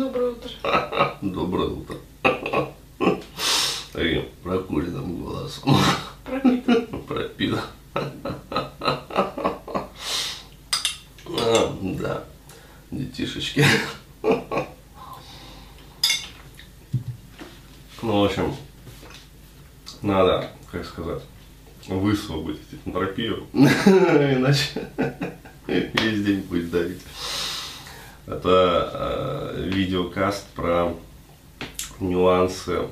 Доброе утро. Доброе утро. Таким прокуренным голосом. Пропитан. Пропил. А, да, детишечки. Ну, в общем, надо, как сказать, высвободить энтропию, иначе весь день будет давить. Это э, видеокаст про нюансы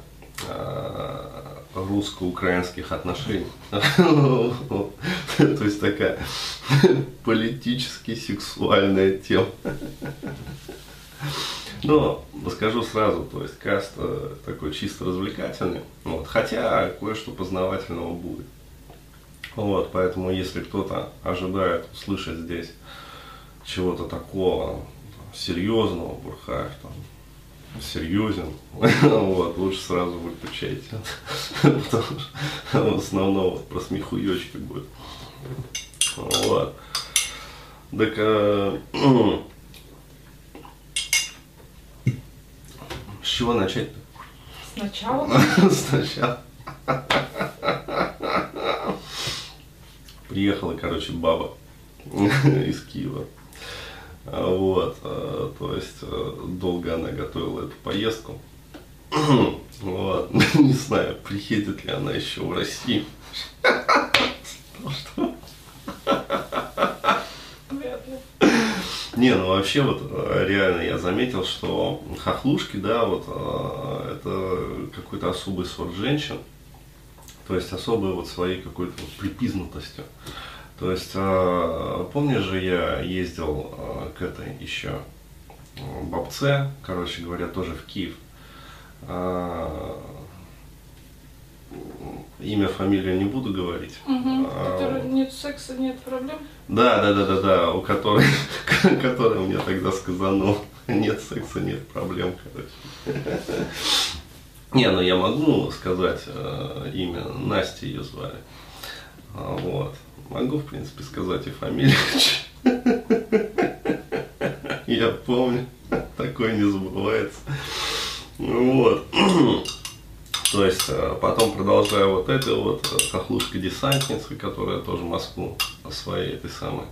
русско-украинских отношений. То есть такая политически сексуальная тема. Но скажу сразу, то есть каст э, такой чисто развлекательный, вот, хотя кое-что познавательного будет. Вот, поэтому если кто-то ожидает услышать здесь чего-то такого серьезного, Бурхаев там серьезен, вот, лучше сразу выключайте, потому что в основном вот про смехуёчки будет. Вот. Так, э, с чего начать-то? Сначала. Сначала. Приехала, короче, баба из Киева. А, Вот, э, то есть э, долго она готовила эту поездку. Вот, не знаю, приедет ли она еще в Россию. Не, ну вообще вот э, реально я заметил, что хохлушки, да, вот э, это какой-то особый сорт женщин, то есть особой вот своей какой-то вот припизнутостью. То есть, э, помнишь же, я ездил э, к этой еще э, бабце, короче говоря, тоже в Киев. Имя, фамилию не буду говорить. Угу. А, нет секса, нет проблем. да, да, да, да, да, у которой, которая мне тогда сказала, нет секса, нет проблем, короче. Не, ну я могу сказать имя, Настя ее звали. Вот. Могу, в принципе, сказать и фамилию. Я помню, такое не забывается. Ну Вот. То есть, э, потом продолжая вот этой вот э, хохлушка-десантница, которая тоже Москву своей этой самой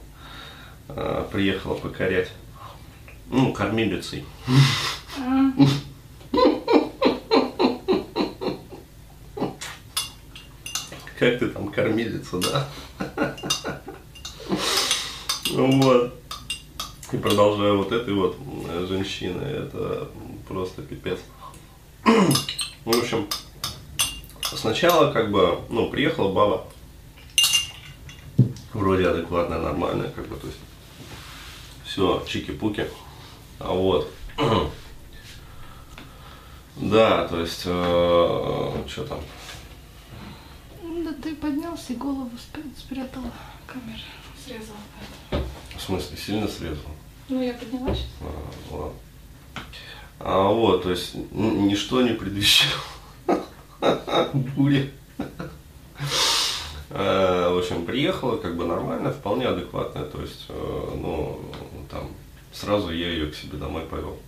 э, приехала покорять. Ну, кормилицей. Как ты там кормилица, да? Вот. И продолжая вот этой вот э, женщины, это просто пипец. В общем, сначала как бы, ну, приехала баба, вроде адекватная, нормальная, как бы, то есть, все, чики-пуки, а вот, да, то есть, что там, да ты поднялся и голову спря- спрятала. Камера срезала. В смысле, сильно срезал? Ну, я подняла сейчас. А, ладно. А вот, то есть ничто не предвещало бури. А, В общем, приехала как бы нормально, вполне адекватная, то есть, э, ну, там, сразу я ее к себе домой повел.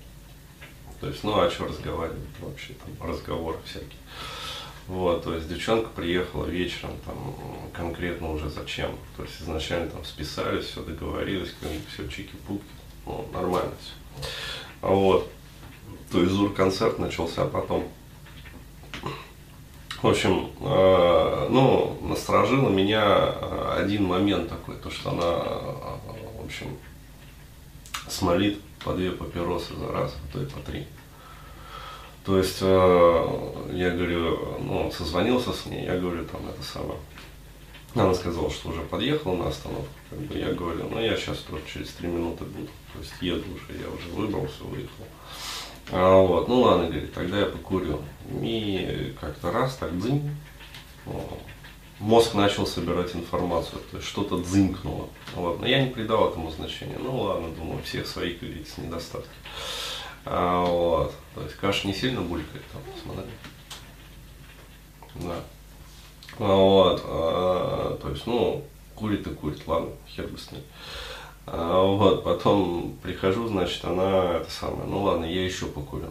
То есть, ну, а что разговаривать вообще, там, разговоры всякие. Вот, то есть девчонка приехала вечером, там, конкретно уже зачем. То есть изначально там списались, все договорились, все чики-пуки, ну, нормально все. Вот. То есть зур-концерт начался потом. В общем, э, ну, насторожило меня э, один момент такой, то, что она, э, в общем, смолит по две папиросы за раз, а то и по три. То есть, э, я говорю, ну, созвонился с ней, я говорю, там, это самое. Она сказала, что уже подъехала на остановку. Как бы я говорю, ну, я сейчас только через три минуты буду. То есть, еду уже, я уже выбрался, выехал. А, вот, ну ладно, говорит, тогда я покурю. И как-то раз так дзынь, мозг начал собирать информацию, то есть что-то дзынькнуло. Вот, но я не придал этому значения. Ну ладно, думаю, всех свои, как говорится, недостатки. А, вот, то есть каша не сильно булькает там, смотри. Да. А, вот, а, то есть, ну, курит и курит, ладно, хер бы с ней. А, вот, потом прихожу, значит, она это самое, ну ладно, я еще покурю.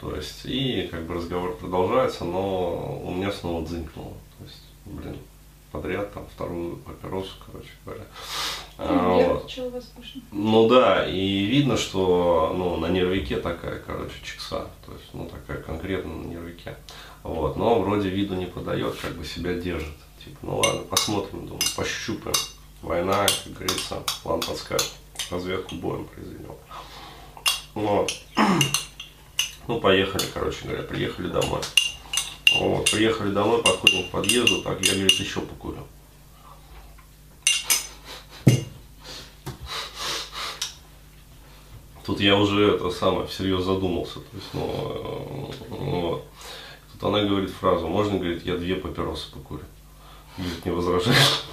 То есть, и как бы разговор продолжается, но у меня снова дзынькнуло. То есть, блин, подряд там вторую папиросу, короче говоря. А, вот. Ну да, и видно, что ну, на нервике такая, короче, чекса. То есть, ну такая конкретно на нервике. Вот, но вроде виду не подает, как бы себя держит. Типа, ну ладно, посмотрим, думаю, пощупаем. Война, как говорится, план подскажет. Разведку боем произведем. Вот. Ну, поехали, короче говоря, приехали домой. Вот, приехали домой, подходим к подъезду, так, я, говорит, еще покурю. Тут я уже это самое всерьез задумался. То есть, ну, э, вот. Тут она говорит фразу, можно, говорит, я две папиросы покурю. Говорит, не возражаешь?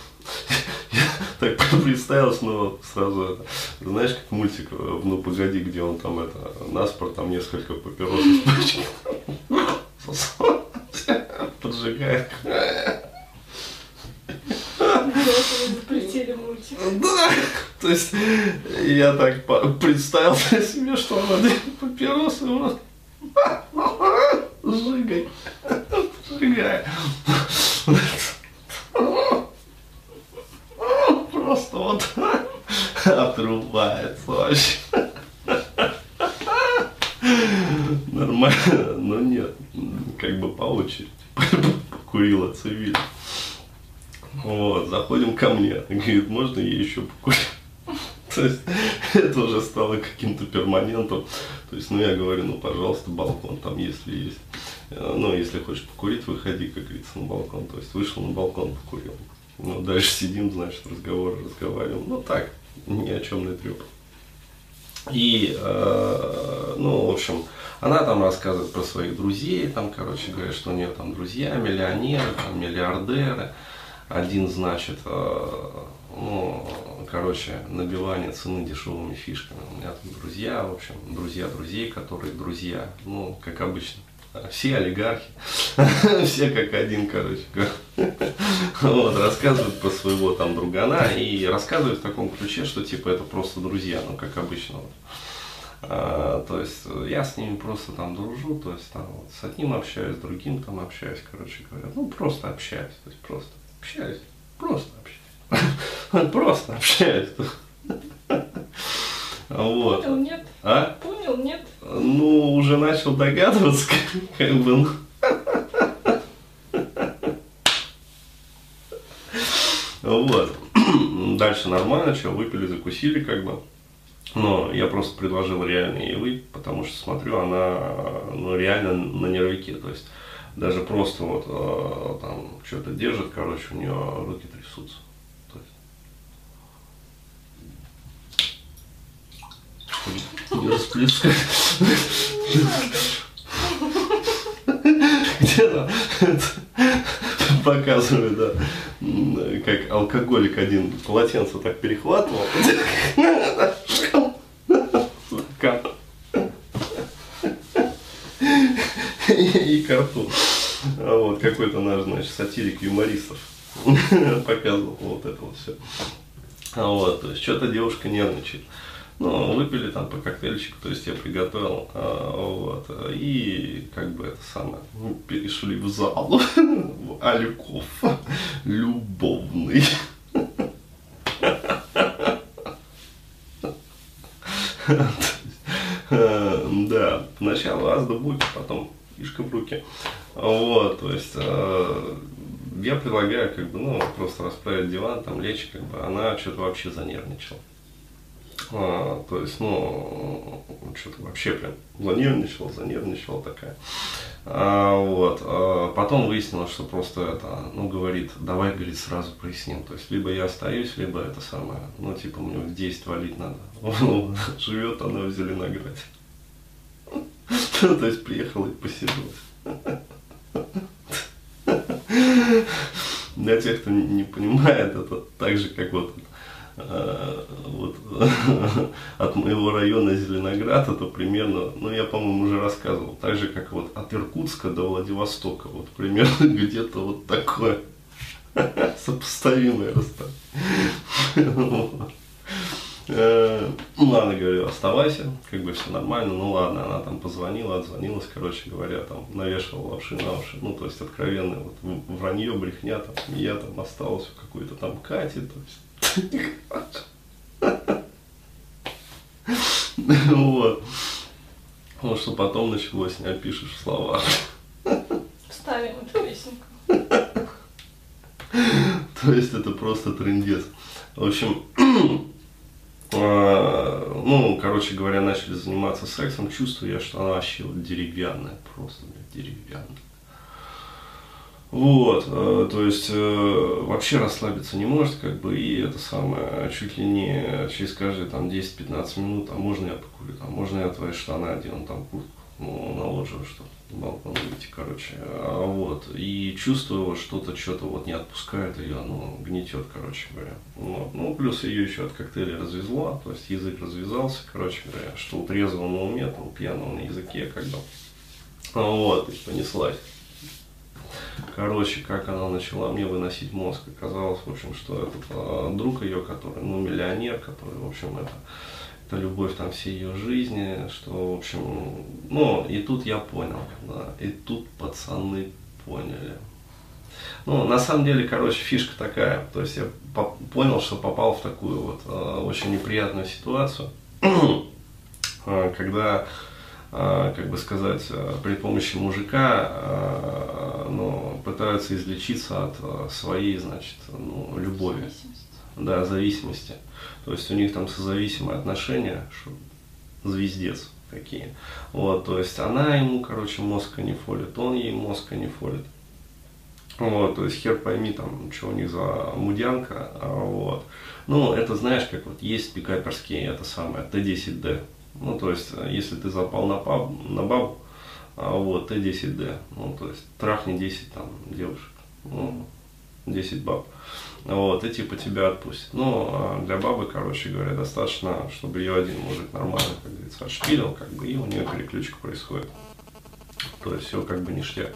так представилось, но сразу это, знаешь, как мультик в «Ну погоди», где он там это, наспор там несколько папирос из поджигает. Запретили мультик. Да, то есть я так представил себе, что две папиросы вот сжигай, сжигай. Просто вот отрубается вообще. Нормально, но нет, как бы по очереди. Покурила цивиль. Вот, заходим ко мне. Говорит, можно я еще покурю? То есть это уже стало каким-то перманентом. То есть, ну я говорю, ну пожалуйста, балкон там, если есть. Ну, если хочешь покурить, выходи, как говорится, на балкон. То есть вышел на балкон, покурил. Ну, дальше сидим, значит, разговор разговариваем. Ну так, ни о чем не треп. И, э, ну, в общем, она там рассказывает про своих друзей, там, короче говоря, что у нее там друзья, миллионеры, там, миллиардеры. Один, значит, э, ну, короче, набивание цены дешевыми фишками. У меня там друзья, в общем, друзья друзей, которые друзья, ну, как обычно. Все олигархи, все как один, короче. Вот, рассказывают про своего там другана и рассказывают в таком ключе, что типа это просто друзья, ну как обычно. Вот. А, то есть я с ними просто там дружу, то есть там вот, с одним общаюсь, с другим там общаюсь, короче говоря. Ну просто общаюсь, то есть просто общаюсь, просто общаюсь. Просто общаюсь. Вот. Понял, нет? А? Понял, нет? Ну, уже начал догадываться, как бы. Ну. Вот. Дальше нормально, что, выпили, закусили, как бы. Но я просто предложил реально ей выпить, потому что смотрю, она ну, реально на нервике. То есть даже просто вот э, там что-то держит, короче, у нее руки трясутся. Не расплескать. Где-то показывает, да, как алкоголик один полотенце так перехватывал. И картон. А вот какой-то наш, значит, сатирик юмористов показывал вот это вот все. А вот, то есть что-то девушка нервничает. Ну, выпили там по коктейльчику, то есть я приготовил, а, вот, и как бы это самое, ну, перешли в зал, в Альков, любовный. Да, сначала азбуки, потом фишка в руки. Вот, то есть э, я предлагаю, как бы, ну, просто расправить диван, там лечь, как бы, она что-то вообще занервничала. А, то есть, ну, что-то вообще прям занервничала, занервничала такая. А, вот. А потом выяснилось, что просто это, ну, говорит, давай, говорит, сразу проясним. То есть, либо я остаюсь, либо это самое, ну, типа, мне в 10 валить надо. Живет она в Зеленограде. То есть, приехала и поселилась. Для тех, кто не понимает, это так же, как вот Э, вот, от моего района Зеленоград это примерно, ну я по-моему уже рассказывал, так же как вот от Иркутска до Владивостока, вот примерно где-то вот такое сопоставимое расстояние. Э, Ну ладно, говорю, оставайся, как бы все нормально, ну ладно, она там позвонила, отзвонилась, короче говоря, там навешивала лапши на уши, ну то есть откровенное вот вранье, брехня, там, я там осталась в какой-то там Кате, то есть, вот. Ну, что потом началось, не опишешь в словах. Вставим эту песенку. То есть это просто трендец. В общем, ну, короче говоря, начали заниматься сексом, чувствую я, что она вообще вот деревянная, просто деревянная. Вот, э, то есть э, вообще расслабиться не может, как бы, и это самое, чуть ли не через каждые там 10-15 минут, а можно я покурю, там, можно я твои штаны одену, там, куртку, ну, на лоджию, что на балкон выйти, короче, а, вот, и чувствую, вот что-то, что-то вот не отпускает ее, ну, гнетет, короче говоря, вот, ну, плюс ее еще от коктейля развезла, то есть язык развязался, короче говоря, что у трезвого на уме, у пьяного на языке, как бы, А, вот, и понеслась. Короче, как она начала мне выносить мозг, оказалось, в общем, что этот а, друг ее, который, ну, миллионер, который, в общем, это, это любовь там всей ее жизни, что, в общем, ну, и тут я понял, да, и тут пацаны поняли. Ну, на самом деле, короче, фишка такая, то есть я по- понял, что попал в такую вот а, очень неприятную ситуацию, а, когда а, как бы сказать, а, при помощи мужика а, ну, пытаются излечиться от своей, значит, ну, любови. Да, зависимости. То есть у них там созависимые отношения, что звездец какие. Вот, то есть она ему, короче, мозга не фолит, он ей мозга не фолит. Вот, то есть хер пойми там, что у них за мудянка, а, вот. Ну, это знаешь, как вот есть пикаперские, это самое, Т10Д. Ну, то есть, э, если ты запал на, паб, на бабу, а, вот, Т10Д, ну, то есть, трахни 10 там девушек, ну, 10 баб. Вот, и типа тебя отпустят. Ну, а для бабы, короче говоря, достаточно, чтобы ее один мужик нормально, как говорится, отшпилил, как бы, и у нее переключка происходит. То есть все как бы ништяк.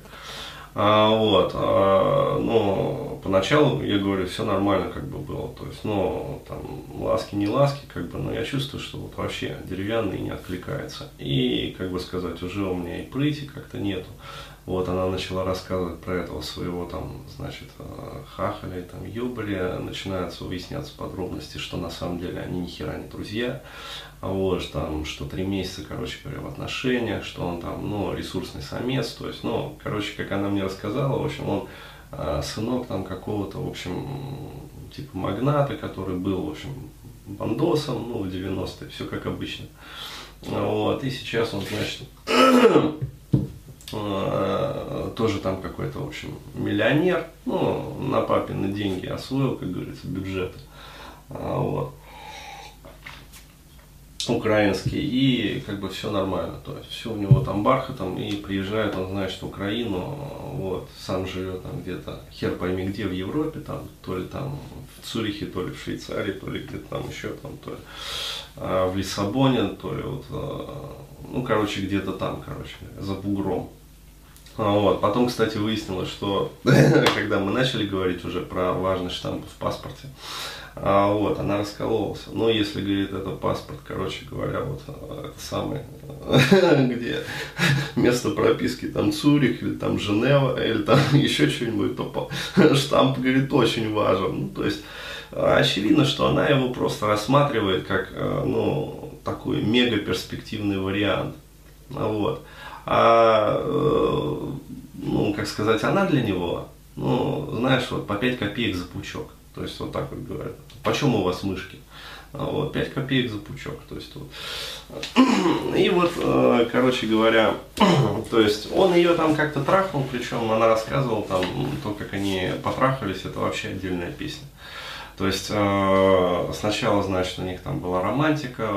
А, вот, а, ну, поначалу, я говорю, все нормально как бы было, то есть, ну, там, ласки, не ласки, как бы, но я чувствую, что вот вообще деревянный не откликается. И, как бы сказать, уже у меня и прыти как-то нету. Вот она начала рассказывать про этого своего там, значит, э, хахаля и там юбаря, начинаются выясняться подробности, что на самом деле они ни хера не друзья, а вот, там, что три месяца, короче говоря, в отношениях, что он там, ну, ресурсный самец, то есть, ну, короче, как она мне рассказала, в общем, он э, сынок там какого-то, в общем, типа магната, который был, в общем, бандосом, ну, в 90-е, все как обычно. Вот, и сейчас он, значит, э, тоже там какой-то, в общем, миллионер, ну, на папины деньги освоил, как говорится, бюджет, А, вот, украинский, и как бы все нормально, то есть все у него там бархатом, и приезжает он, значит, в Украину, вот, сам живет там где-то, хер пойми где, в Европе, там, то ли там в Цюрихе, то ли в Швейцарии, то ли где-то там еще, там, то ли а, в Лиссабоне, то ли вот, ну, короче, где-то там, короче, за бугром. А, Вот. Потом, кстати, выяснилось, что когда мы начали говорить уже про важность штампа в паспорте, а, вот, она раскололась. Но если, говорит, это паспорт, короче говоря, вот а, это самый, где место прописки там Цюрих, или там Женева, или там еще что-нибудь, то штамп, говорит, очень важен. Ну, то есть, а, очевидно, что она его просто рассматривает как, э, ну, такой мега перспективный вариант. А, Вот. А, э, ну, как сказать, она для него, ну, знаешь, вот по 5 копеек за пучок. То есть вот так вот говорят. Почем у вас мышки? А, Вот, 5 копеек за пучок. То есть вот. И вот, э, короче говоря, то есть он ее там как-то трахнул, причем она рассказывала там то, как они потрахались, это вообще отдельная песня. То есть э, сначала, значит, у них там была романтика,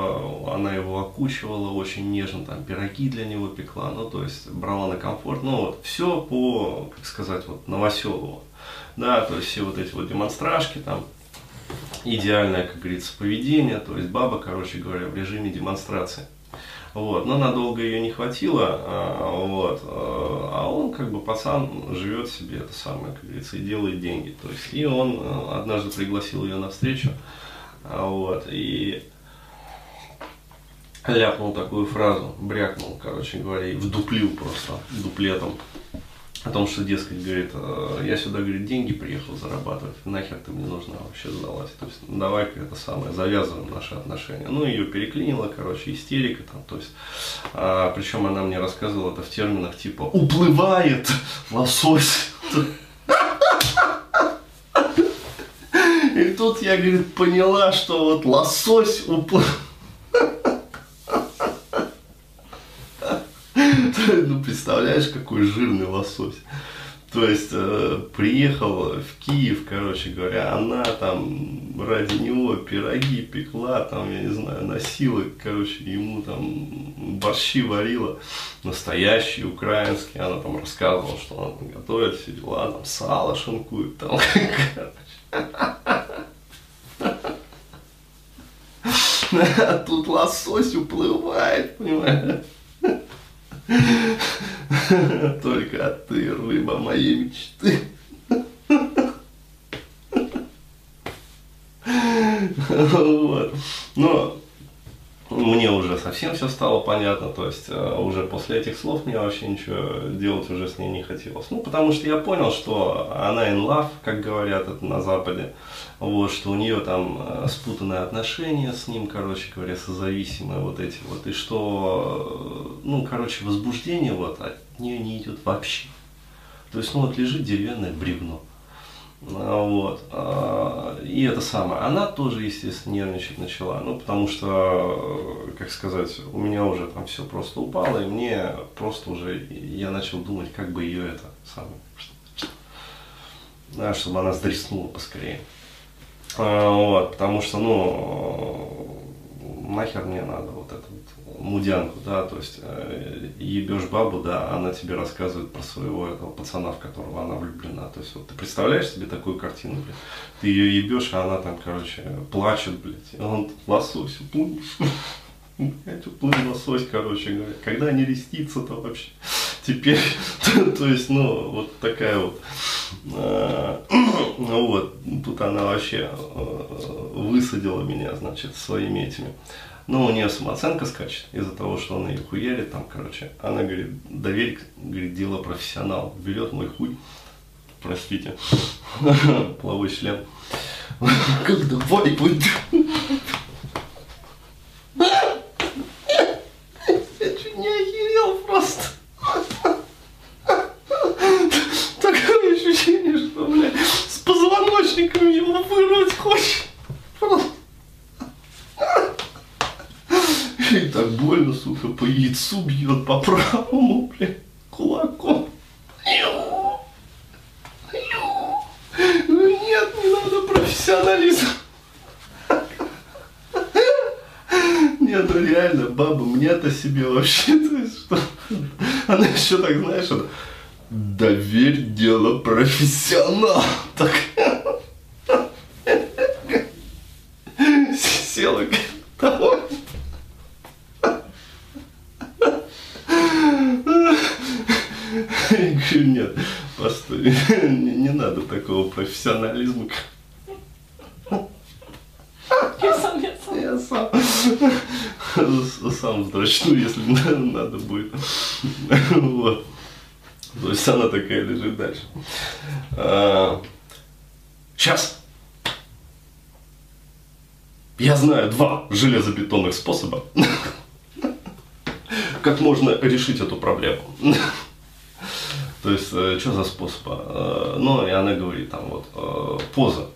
она его окучивала очень нежно, там пироги для него пекла, ну, то есть брала на комфорт, ну, вот, все по, как сказать, вот, Новоселову, да, то есть все вот эти вот демонстражки там, идеальное, как говорится, поведение, то есть баба, короче говоря, в режиме демонстрации. Вот, но надолго ее не хватило, а, вот, а а он как бы пацан живет себе это самое, как говорится, и делает деньги. То есть, и он э, однажды пригласил ее на встречу, а, вот, и ляпнул такую фразу, брякнул, короче говоря, и вдуплил просто дуплетом. О том, что, дескать, говорит, «Э, я сюда, говорит, деньги приехал зарабатывать, нахер ты мне нужна вообще сдалась. То есть, давай-ка это самое, завязываем наши отношения. Ну, ее переклинило, короче, истерика там, то есть, а, причем она мне рассказывала это в терминах типа «уплывает лосось». И тут я, говорит, поняла, что вот лосось уплывает ну, представляешь, какой жирный лосось. То есть э, приехал в Киев, короче говоря, она там ради него пироги пекла, там, я не знаю, носила, короче, ему там борщи варила, настоящие, украинские, она там рассказывала, что она там готовит все дела, там сало шинкует, там, А тут лосось уплывает, понимаешь? Только ты, рыба моей мечты. Вот. Но мне уже совсем все стало понятно, то есть э, уже после этих слов мне вообще ничего делать уже с ней не хотелось. Ну, потому что я понял, что она in love, как говорят это на Западе, вот, что у нее там э, спутанные отношения с ним, короче говоря, созависимые вот эти вот, и что, э, ну, короче, возбуждение вот от нее не идет вообще. То есть, ну, вот лежит деревянное бревно, вот. А, и это самое. Она тоже, естественно, нервничать начала. Ну, потому что, как сказать, у меня уже там все просто упало, и мне просто уже, я начал думать, как бы ее это самое, да, чтобы она сдреснула поскорее. А, вот, потому что, ну, нахер мне надо вот это мудянку, да, то есть э, ебешь бабу, да, она тебе рассказывает про своего этого пацана, в которого она влюблена. То есть вот ты представляешь себе такую картину, блядь, ты ее ебешь, а она там, короче, плачет, блядь, и он лосось, уплыл, блядь, уплыл лосось, короче говоря. Когда не рестится-то вообще? Теперь, то есть, ну, вот такая вот, э, ну вот, тут она вообще э, высадила меня, значит, своими этими но у нее самооценка скачет из-за того, что он ее хуярит там, короче. Она говорит, доверь, говорит, дело профессионал. Берет мой хуй, простите, половой член. Как давай пойдем. Я чуть не охерел просто. Такое ощущение, что, блядь, с позвоночником его вырвать хочет. И так больно, сука, по яйцу бьет по правому, блин, кулаком. Нет, не надо профессионализм. Нет, ну реально, баба, мне-то себе вообще, то есть что? Она еще так, знаешь, она, доверь дело профессионал. Так. Села, того. Я говорю, нет, постой, не, не надо такого профессионализма. Я сам, я сам. Я сам. Сам вздрочну, если надо будет. Вот. То есть она такая лежит дальше. А, сейчас. Я знаю два железобетонных способа, как можно решить эту проблему. То есть, э, что за способ? Э, ну, и она говорит, там, вот, э, поза,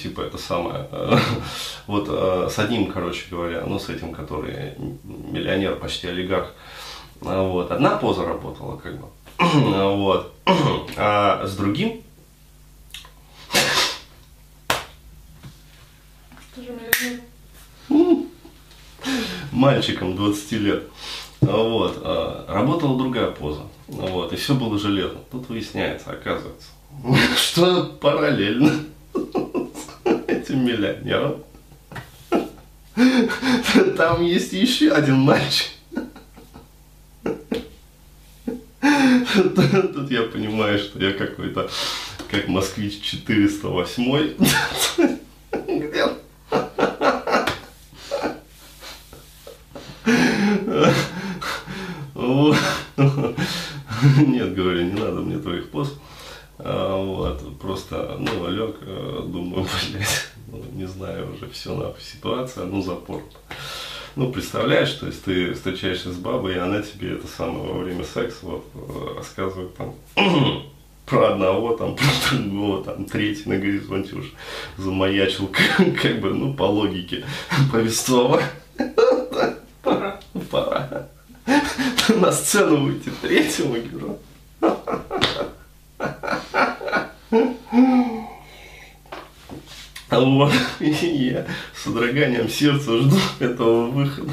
типа, это самое, вот, с одним, короче говоря, ну, с этим, который миллионер, почти олигарх, вот, одна поза работала, как бы, вот, а с другим, мальчиком 20 лет, вот, работала другая поза. Вот, и все было железно. Тут выясняется, оказывается, что параллельно этим миллионером там есть еще один мальчик. Тут я понимаю, что я какой-то, как москвич 408. Где Вот. Нет, говорю, не надо мне твоих пост. А, вот, просто, ну, лег, э, думаю, блядь, ну, не знаю уже, все, нахуй, ситуация, ну, запор. Ну, представляешь, то есть ты встречаешься с бабой, и она тебе это самое во время секса вот э, рассказывает там про одного, там, про другого, там, третий на горизонте уже замаячил, как, как бы, ну, по логике повествования. На сцену выйти третьему герою. Вот, и я с содроганием сердца жду этого выхода.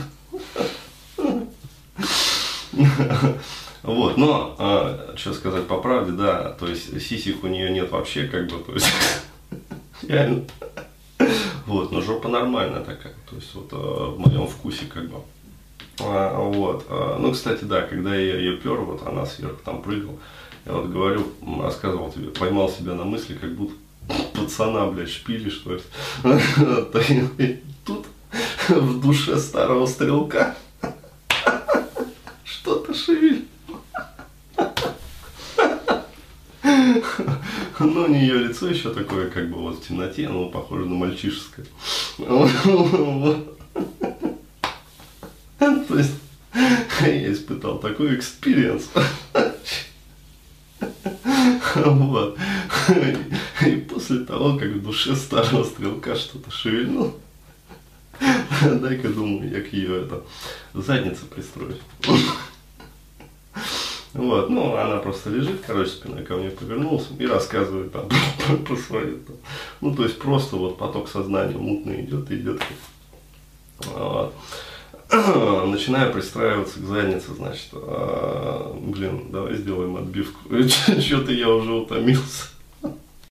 Вот, но, а, что сказать по правде, да, то есть сисек у нее нет вообще, как бы, то есть, реально. Вот, но жопа нормальная такая, то есть вот а, в моем вкусе, как бы. А, вот, а, ну, кстати, да, когда я ее пер, вот она сверху там прыгала, я вот говорю, рассказывал тебе, поймал себя на мысли, как будто пацана, блядь, шпили, что ли. Тут в душе старого стрелка что-то шевелит. Ну, у нее лицо еще такое, как бы вот в темноте, но похоже на мальчишеское. То есть испытал такой experience. Вот. И после того, как в душе старого стрелка что-то шевельнул, дай-ка думаю, я к ее это заднице пристроить. Вот, ну, она просто лежит, короче, спиной ко мне повернулась и рассказывает там про свою. Там. Ну, то есть просто вот поток сознания мутный идет, идет. Вот. начинаю пристраиваться к заднице, значит, а, блин, давай сделаем отбивку. Что-то я уже утомился.